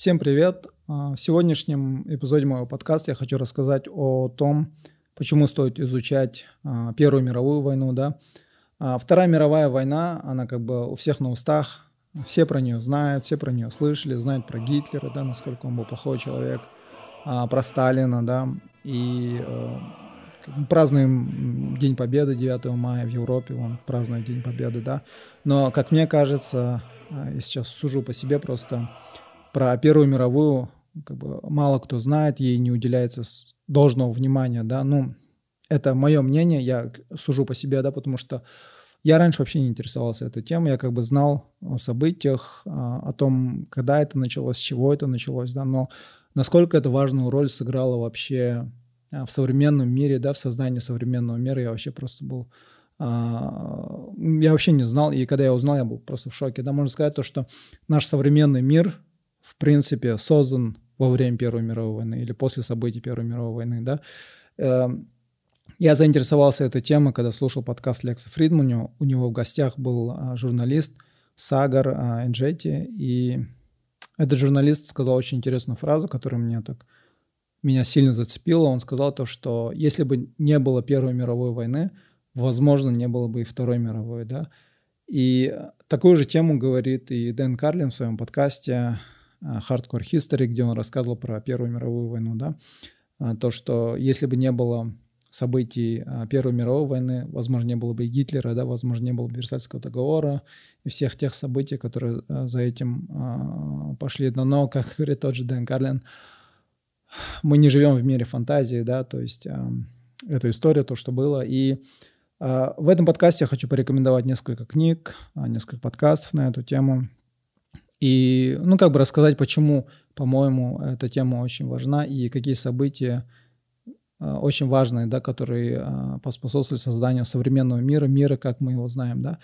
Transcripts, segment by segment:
Всем привет! А, в сегодняшнем эпизоде моего подкаста я хочу рассказать о том, почему стоит изучать а, Первую мировую войну. Да? А, Вторая мировая война, она как бы у всех на устах, все про нее знают, все про нее слышали, знают про Гитлера, да, насколько он был плохой человек, про Сталина, да, и празднуем День Победы 9 мая в Европе, он празднует День Победы, да. Но, как мне кажется, я сейчас сужу по себе просто, про Первую мировую как бы мало кто знает, ей не уделяется должного внимания, да, ну, это мое мнение, я сужу по себе, да, потому что я раньше вообще не интересовался этой темой, я как бы знал о событиях, а, о том, когда это началось, с чего это началось, да, но насколько это важную роль сыграло вообще а, в современном мире, да, в создании современного мира, я вообще просто был а, я вообще не знал, и когда я узнал, я был просто в шоке. Да, можно сказать то, что наш современный мир, в принципе, создан во время Первой мировой войны или после событий Первой мировой войны, да. Эм, я заинтересовался этой темой, когда слушал подкаст Лекса Фридмана. У него в гостях был а, журналист Сагар а, Энджети, и этот журналист сказал очень интересную фразу, которая мне так меня сильно зацепила. Он сказал то, что если бы не было Первой мировой войны, возможно, не было бы и Второй мировой, да. И такую же тему говорит и Дэн Карлин в своем подкасте Hardcore History, где он рассказывал про Первую мировую войну, да, э, то, что если бы не было событий э, Первой мировой войны, возможно, не было бы и Гитлера, да, возможно, не было бы Версальского договора и всех тех событий, которые за этим пошли. Но, как говорит тот же Дэн Карлин, мы не живем в мире фантазии, да, то есть это история, то, что было. И в этом подкасте я хочу порекомендовать несколько книг, несколько подкастов на эту тему. И, ну, как бы рассказать, почему, по-моему, эта тема очень важна и какие события э, очень важные, да, которые э, поспособствовали созданию современного мира, мира, как мы его знаем, да.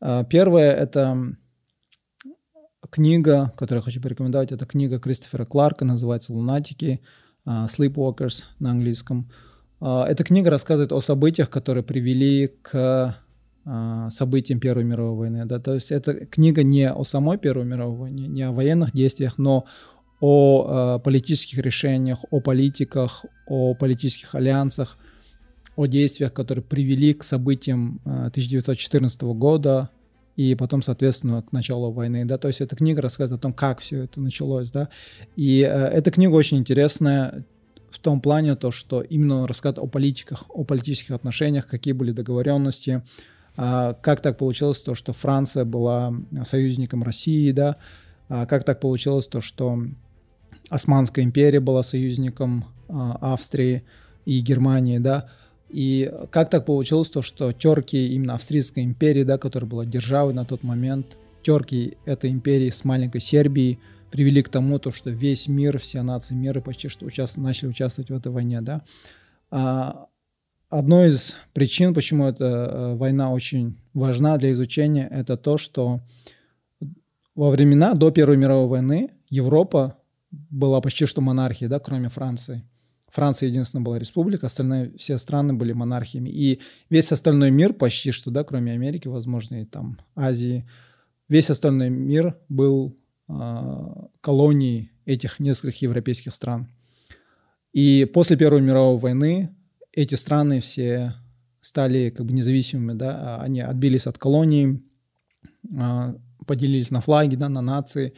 Э, первое — это книга, которую я хочу порекомендовать, это книга Кристофера Кларка, называется «Лунатики», «Sleepwalkers» на английском. Эта книга рассказывает о событиях, которые привели к событиям Первой мировой войны. Да? То есть эта книга не о самой Первой мировой войне, не о военных действиях, но о э, политических решениях, о политиках, о политических альянсах, о действиях, которые привели к событиям э, 1914 года и потом, соответственно, к началу войны. Да? То есть эта книга рассказывает о том, как все это началось. Да? И э, эта книга очень интересная в том плане, то, что именно он рассказывает о политиках, о политических отношениях, какие были договоренности, а как так получилось то, что Франция была союзником России, да? А как так получилось то, что Османская империя была союзником а, Австрии и Германии, да? И как так получилось то, что терки именно Австрийской империи, да, которая была державой на тот момент, терки этой империи с маленькой Сербией привели к тому, то, что весь мир, все нации мира почти что участ... начали участвовать в этой войне, да. А, Одной из причин, почему эта э, война очень важна для изучения, это то, что во времена до Первой мировой войны Европа была почти что монархией, да, кроме Франции. Франция единственная была республика, остальные все страны были монархиями. И весь остальной мир почти что, да, кроме Америки, возможно, и там Азии, весь остальной мир был э, колонией этих нескольких европейских стран. И после Первой мировой войны эти страны все стали как бы независимыми, да, а они отбились от колонии, а, поделились на флаги, да, на нации,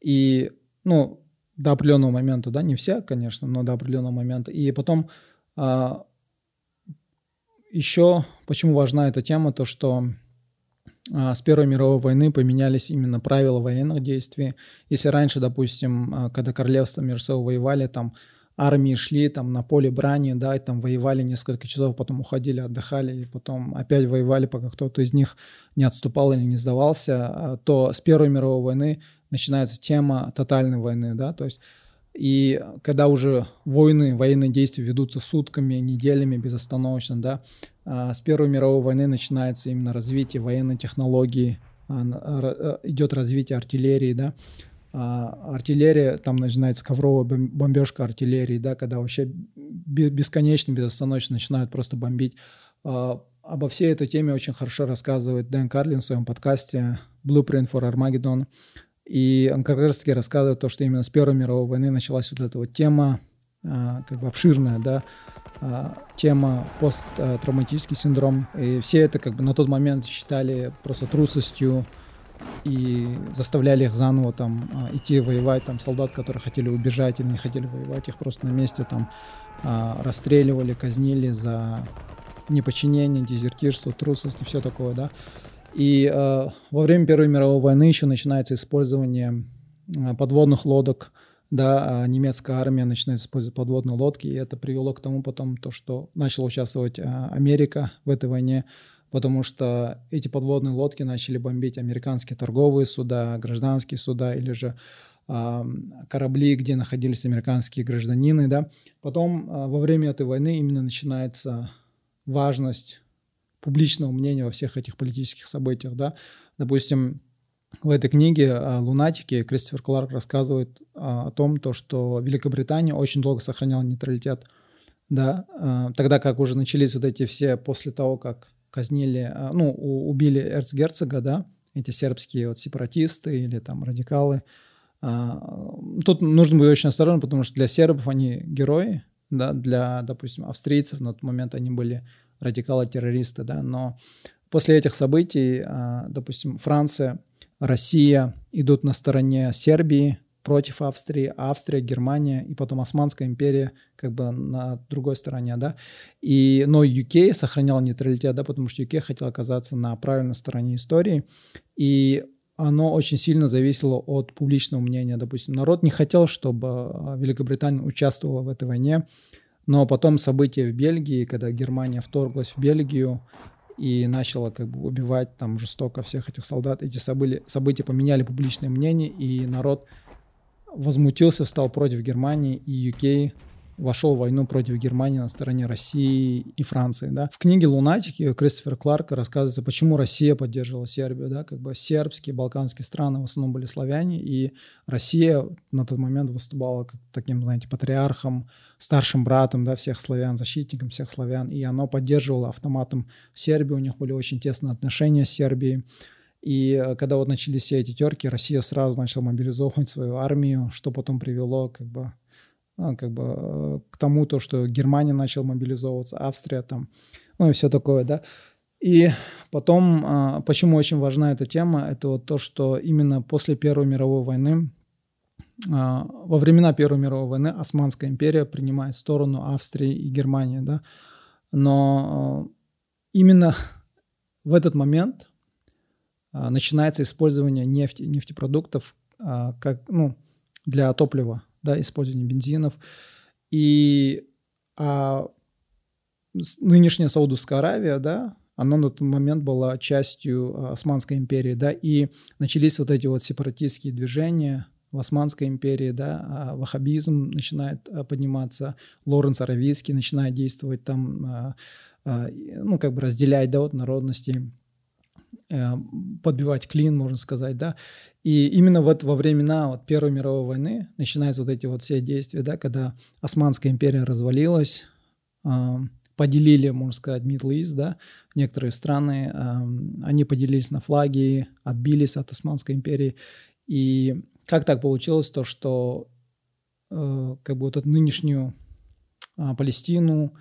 и, ну, до определенного момента, да, не все, конечно, но до определенного момента, и потом а, еще, почему важна эта тема, то, что с Первой мировой войны поменялись именно правила военных действий. Если раньше, допустим, когда королевства между собой воевали, там армии шли там на поле брани, да, и там воевали несколько часов, потом уходили, отдыхали, и потом опять воевали, пока кто-то из них не отступал или не сдавался, а то с Первой мировой войны начинается тема тотальной войны, да, то есть и когда уже войны, военные действия ведутся сутками, неделями безостановочно, да, а с Первой мировой войны начинается именно развитие военной технологии, а, идет развитие артиллерии, да, а, артиллерия, там начинается ковровая бомбежка артиллерии, да, когда вообще бесконечно, безостановочно начинают просто бомбить. А, обо всей этой теме очень хорошо рассказывает Дэн Карлин в своем подкасте Blueprint for Armageddon. И он как раз таки рассказывает то, что именно с Первой мировой войны началась вот эта вот тема, а, как бы обширная, да, а, тема посттравматический синдром. И все это как бы на тот момент считали просто трусостью и заставляли их заново там а, идти воевать, там солдат, которые хотели убежать или не хотели воевать, их просто на месте там расстреливали, казнили за неподчинение, дезертирство, трусость и все такое, да. И э, во время Первой мировой войны еще начинается использование подводных лодок, да, а немецкая армия начинает использовать подводные лодки, и это привело к тому потом, то, что начала участвовать Америка в этой войне, потому что эти подводные лодки начали бомбить американские торговые суда, гражданские суда или же э, корабли, где находились американские гражданины, да. Потом э, во время этой войны именно начинается важность публичного мнения во всех этих политических событиях, да. Допустим, в этой книге «Лунатики» Кристофер Кларк рассказывает а, о том, то, что Великобритания очень долго сохраняла нейтралитет, да, а, тогда как уже начались вот эти все, после того, как казнили, а, ну, убили эрцгерцога, да, эти сербские вот сепаратисты или там радикалы, тут нужно быть очень осторожным, потому что для сербов они герои, да, для, допустим, австрийцев на тот момент они были радикалы-террористы, да, но после этих событий, а, допустим, Франция, Россия идут на стороне Сербии против Австрии, Австрия, Германия и потом Османская империя как бы на другой стороне, да. И, но UK сохранял нейтралитет, да, потому что UK хотел оказаться на правильной стороне истории. И оно очень сильно зависело от публичного мнения. Допустим, народ не хотел, чтобы а, Великобритания участвовала в этой войне, но потом события в Бельгии, когда Германия вторглась в Бельгию и начала как бы убивать там жестоко всех этих солдат, эти события, события поменяли публичное мнение, и народ возмутился, встал против Германии, и UK вошел в войну против Германии на стороне России и Франции. Да. В книге «Лунатики» Кристофер Кларка рассказывается, почему Россия поддерживала Сербию. Да. Как бы сербские, балканские страны в основном были славяне, и Россия на тот момент выступала как таким, знаете, патриархом, старшим братом да, всех славян, защитником всех славян, и оно поддерживало автоматом Сербию, у них были очень тесные отношения с Сербией. И э, когда вот начались все эти терки, Россия сразу начала мобилизовывать свою армию, что потом привело как бы ну, как бы э, к тому, то, что Германия начала мобилизовываться, Австрия там, ну и все такое, да. И потом, а, почему очень важна эта тема, это вот то, что именно после Первой мировой войны, а, во времена Первой мировой войны Османская империя принимает сторону Австрии и Германии, да, но а, именно в этот момент начинается использование нефти, нефтепродуктов как, ну, для топлива, да, использование бензинов. И а, нынешняя Саудовская Аравия, да, она на тот момент была частью а, Османской империи, да, и начались вот эти вот сепаратистские движения в Османской империи, да, а ваххабизм начинает а, подниматься, Лоренс Аравийский начинает действовать там, а, а, ну, как бы разделять, да, вот народности, подбивать клин, можно сказать, да, и именно вот во времена вот Первой мировой войны начинаются вот эти вот все действия, да, когда Османская империя развалилась, э, поделили, можно сказать, Middle East, да, некоторые страны, э, они поделились на флаги, отбились от Османской империи. И как так получилось, то, что э, как бы вот эту нынешнюю э, Палестину,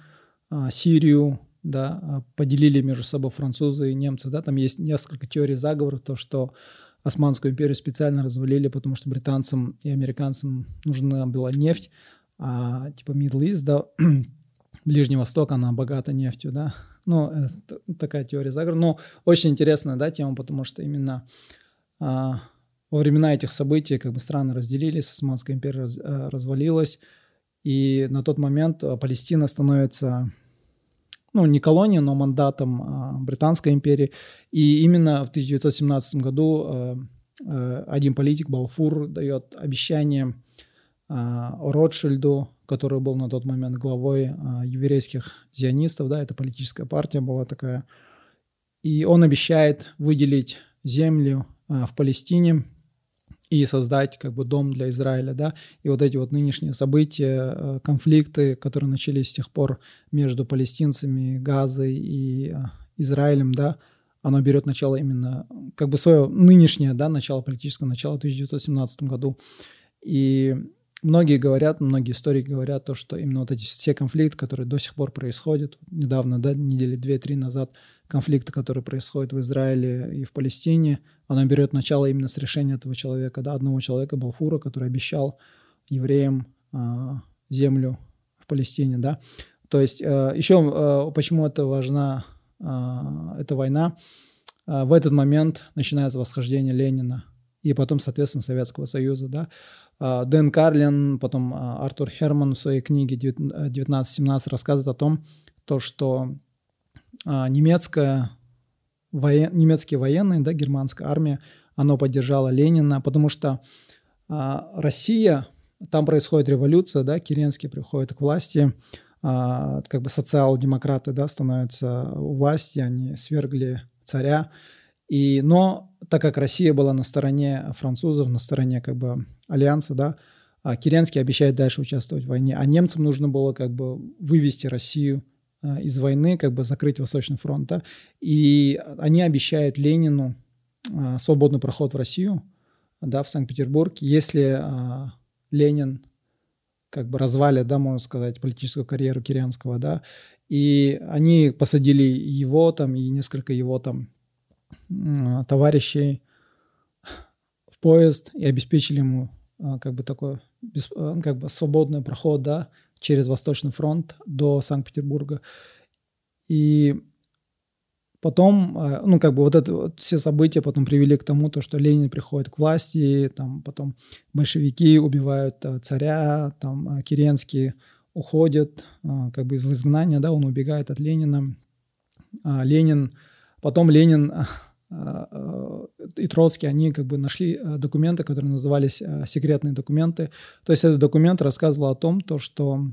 э, Сирию, да, поделили между собой французы и немцы, да, там есть несколько теорий заговора, то, что Османскую империю специально развалили, потому что британцам и американцам нужна была нефть, а типа Middle East, да, Ближний Восток, она богата нефтью, да. Ну, это такая теория заговора. Но очень интересная, да, тема, потому что именно а, во времена этих событий как бы страны разделились, Османская империя раз, а, развалилась, и на тот момент а, Палестина становится ну, не колонией, но мандатом а, Британской империи. И именно в 1917 году а, а, один политик, Балфур, дает обещание Ротшильду, который был на тот момент главой еврейских зионистов, да, это политическая партия была такая, и он обещает выделить землю в Палестине и создать как бы дом для Израиля, да, и вот эти вот нынешние события, э, конфликты, которые начались с тех пор между палестинцами, Газой и э, Израилем, да, оно берет начало именно, как бы свое нынешнее, да, начало политического начала в 1917 году. И многие говорят, многие историки говорят то, что именно вот эти все конфликты, которые до сих пор происходят, недавно, да, недели две-три назад, конфликты, которые происходят в Израиле и в Палестине, оно берет начало именно с решения этого человека, да, одного человека, Балфура, который обещал евреям а, землю в Палестине, да. То есть а, еще а, почему это важна а, эта война, а, в этот момент начинается восхождение Ленина и потом, соответственно, Советского Союза, да. А, Дэн Карлин, потом а, Артур Херман в своей книге 1917 рассказывает о том, то, что а, немецкая, воен, немецкие военные, да, германская армия, она поддержала Ленина, потому что Россия, там происходит революция, да, Керенский приходит к власти, как бы социал-демократы, да, становятся у власти, они свергли царя, и, но так как Россия была на стороне французов, на стороне как бы альянса, да, а Керенский обещает дальше участвовать в войне, а немцам нужно было как бы вывести Россию а, из войны, как бы закрыть Восточный фронт, да, и они обещают Ленину а, свободный проход в Россию, да, в Санкт-Петербург, если Ленин как бы развалит, да, можно сказать, политическую карьеру Керенского, да, и они посадили его там и несколько его там товарищей в поезд и обеспечили ему а, как бы такой а, как бы свободный проход да, через Восточный фронт до Санкт-Петербурга. И потом, а, ну, как бы вот это вот все события потом привели к тому, то, что Ленин приходит к власти, там потом большевики убивают царя, там Керенский уходит как бы в изгнание, да, он убегает от Ленина. Ленин Потом Ленин а, а, и Троцкий, они как бы нашли а, документы, которые назывались секретные документы. То есть этот документ рассказывал о том, то, что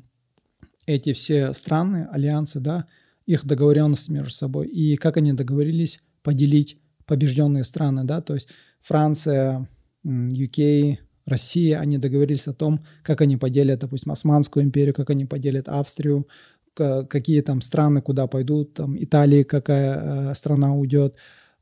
эти все страны, альянсы, да, их договоренности между собой, и как они договорились поделить побежденные страны, да, то есть Франция, UK, Россия, они договорились о том, как они поделят, допустим, Османскую империю, как они поделят Австрию, какие там страны куда пойдут, там Италии какая э, страна уйдет,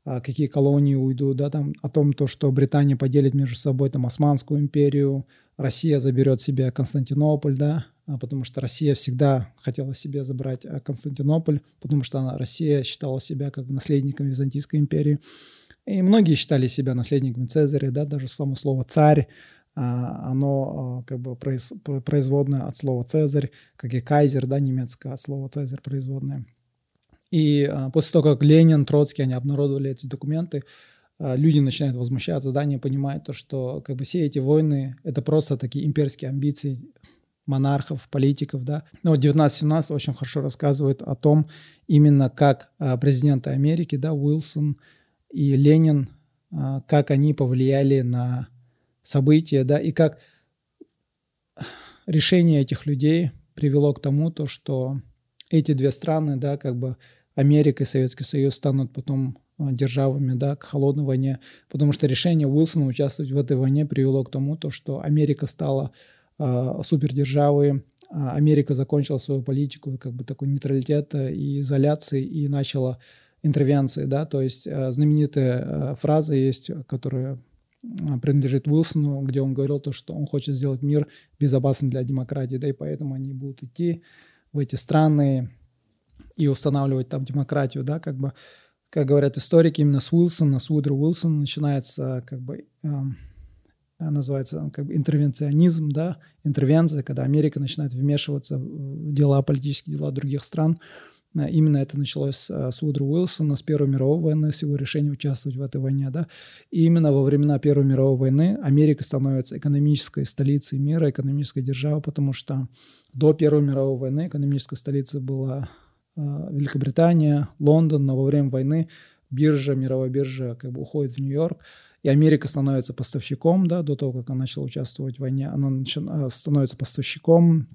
а какие колонии уйдут, да, там о том, то, что Британия поделит между собой там Османскую империю, Россия заберет себе Константинополь, да, а потому что Россия всегда хотела себе забрать э, Константинополь, потому что она, Россия считала себя как наследником Византийской империи. И многие считали себя наследниками Цезаря, да, даже само слово «царь», оно а, как бы производное от слова «цезарь», как и «кайзер», да, немецкое от слова «цезарь» производное. И а, после того, как Ленин, Троцкий, они обнародовали эти документы, люди начинают возмущаться, да, не понимают то, что как бы все эти войны — это просто такие имперские амбиции монархов, политиков, да. Но 1917 очень хорошо рассказывает о том, именно как президенты Америки, да, Уилсон и Ленин, как они повлияли на события, да, и как решение этих людей привело к тому, то, что эти две страны, да, как бы Америка и Советский Союз станут потом а, державами, да, к холодной войне, потому что решение Уилсона участвовать в этой войне привело к тому, то, что Америка стала э, супердержавой, а Америка закончила свою политику как бы такой нейтралитета и изоляции и начала интервенции, да, то есть э, знаменитая э, фраза есть, которая принадлежит Уилсону, где он говорил то, что он хочет сделать мир безопасным для демократии, да и поэтому они будут идти в эти страны и устанавливать там демократию, да, как бы, как говорят историки, именно с Уилсона, с Уидро Уилсона начинается как бы э, называется как бы интервенционизм, да, интервенция, когда Америка начинает вмешиваться в дела, политические дела других стран, Э, именно это началось э, с Удру Уилсона, с Первой мировой войны, с его решения участвовать в этой войне. Да? И именно во времена Первой мировой войны Америка становится экономической столицей мира, экономической державой, потому что до Первой мировой войны экономической столицей была э, Великобритания, Лондон, но во время войны биржа, мировая биржа как бы уходит в Нью-Йорк, и Америка становится поставщиком, да, до того, как она начала участвовать в войне, она начи- становится поставщиком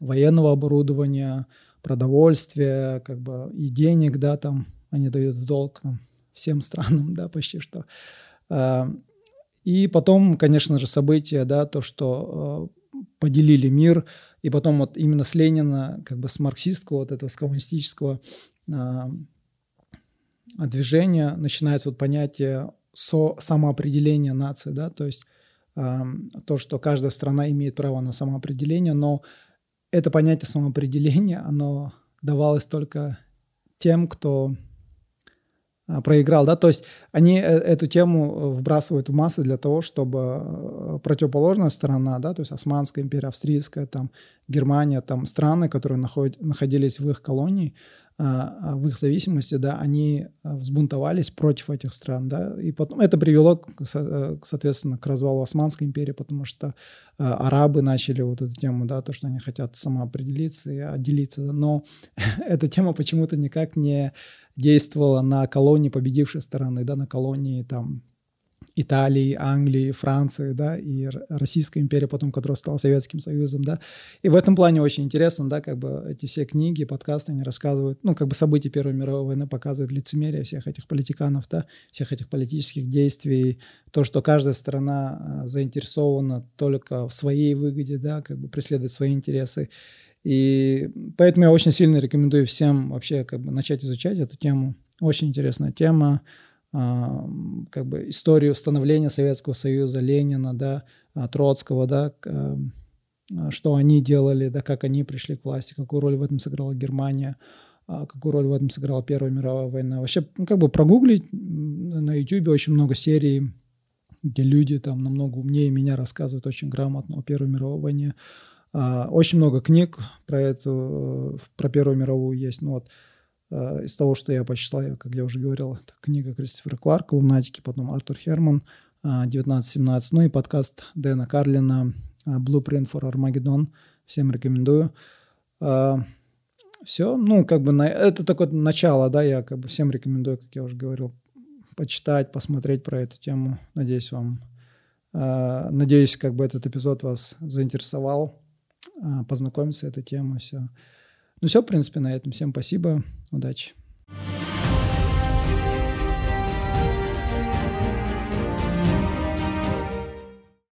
военного оборудования, продовольствия, как бы и денег, да, там они дают в долг нам, всем странам, да, почти что. А, и потом, конечно же, события, да, то, что а, поделили мир, и потом вот именно с Ленина, как бы с марксистского, вот этого, с коммунистического а, движения начинается вот понятие со самоопределения нации, да, то есть э, то, что каждая страна имеет право на самоопределение, но это понятие самоопределения, оно давалось только тем, кто а, проиграл, да, то есть они э, эту тему вбрасывают в массы для того, чтобы э, противоположная сторона, да, то есть Османская империя, Австрийская, там, Германия, там, страны, которые наход, находились в их колонии, в их зависимости, да, они а, взбунтовались против этих стран, да, и потом это привело, э, соответственно, к развалу Османской империи, потому что арабы начали вот эту тему, да, то, что они хотят самоопределиться и отделиться, но эта тема почему-то никак не действовала на колонии победившей стороны, да, на колонии там Италии, Англии, Франции, да, и Российская империя потом, которая стала Советским Союзом, да. И в этом плане очень интересно, да, как бы эти все книги, подкасты, они рассказывают, ну, как бы события Первой мировой войны показывают лицемерие всех этих политиканов, да, всех этих политических действий, то, что каждая сторона а, заинтересована только в своей выгоде, да, как бы преследует свои интересы. И поэтому я очень сильно рекомендую всем вообще как бы начать изучать эту тему. Очень интересная тема как бы историю становления Советского Союза, Ленина, да, а, Троцкого, да, а, что они делали, да, как они пришли к власти, какую роль в этом сыграла Германия, а, какую роль в этом сыграла Первая мировая война. Вообще, ну, как бы прогуглить на YouTube очень много серий, где люди там намного умнее меня рассказывают очень грамотно о Первой мировой войне. Очень много книг про эту, про Первую мировую есть. Ну вот, Э, из того, что я почитал, как я уже говорил, это книга Кристофера Кларка «Лунатики», потом Артур Херман 1917, э, ну и подкаст Дэна Карлина э, «Blueprint for Armageddon». Всем рекомендую. Все, ну, как бы на, это такое начало, да, я как бы всем рекомендую, как я уже говорил, почитать, посмотреть про эту тему. Надеюсь, вам, надеюсь, как бы этот эпизод вас заинтересовал, познакомиться с этой темой, все. Ну все, в принципе, на этом. Всем спасибо. Удачи.